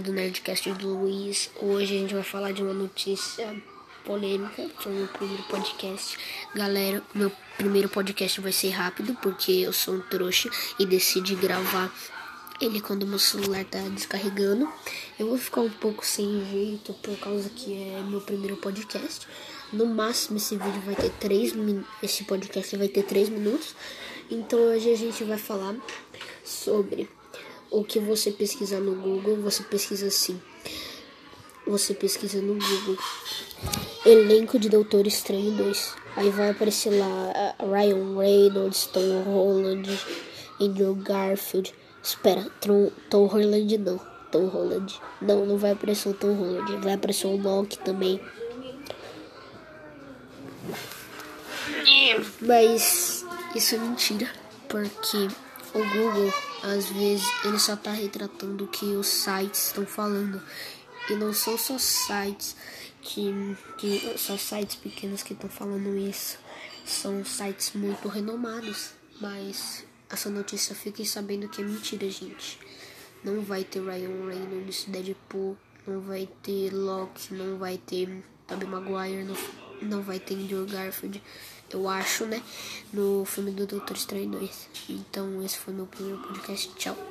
do Nerdcast do Luiz. Hoje a gente vai falar de uma notícia polêmica. Foi o meu primeiro podcast. Galera, meu primeiro podcast vai ser rápido porque eu sou um trouxa e decidi gravar ele quando meu celular tá descarregando. Eu vou ficar um pouco sem jeito por causa que é meu primeiro podcast. No máximo esse vídeo vai ter 3 min... esse podcast vai ter 3 minutos. Então hoje a gente vai falar sobre o que você pesquisar no Google, você pesquisa assim. Você pesquisa no Google elenco de Doutor Estranho 2. Aí vai aparecer lá Ryan Reynolds, Tom Holland, Andrew Garfield. Espera, Tom, Tom Holland não. Tom Holland. Não, não vai aparecer o Tom Holland. Vai aparecer o Loki também. Mas isso é mentira. Porque o Google, às vezes, ele só está retratando o que os sites estão falando. E não são só sites que, que só sites pequenos que estão falando isso. São sites muito renomados. Mas essa notícia fiquem sabendo que é mentira, gente. Não vai ter Ryan Reynolds, Deadpool, não vai ter Loki, não vai ter Tobey Maguire, não, não vai ter Andrew Garfield eu acho, né? No filme do Doutor Estranho 2. Então, esse foi meu primeiro podcast. Tchau.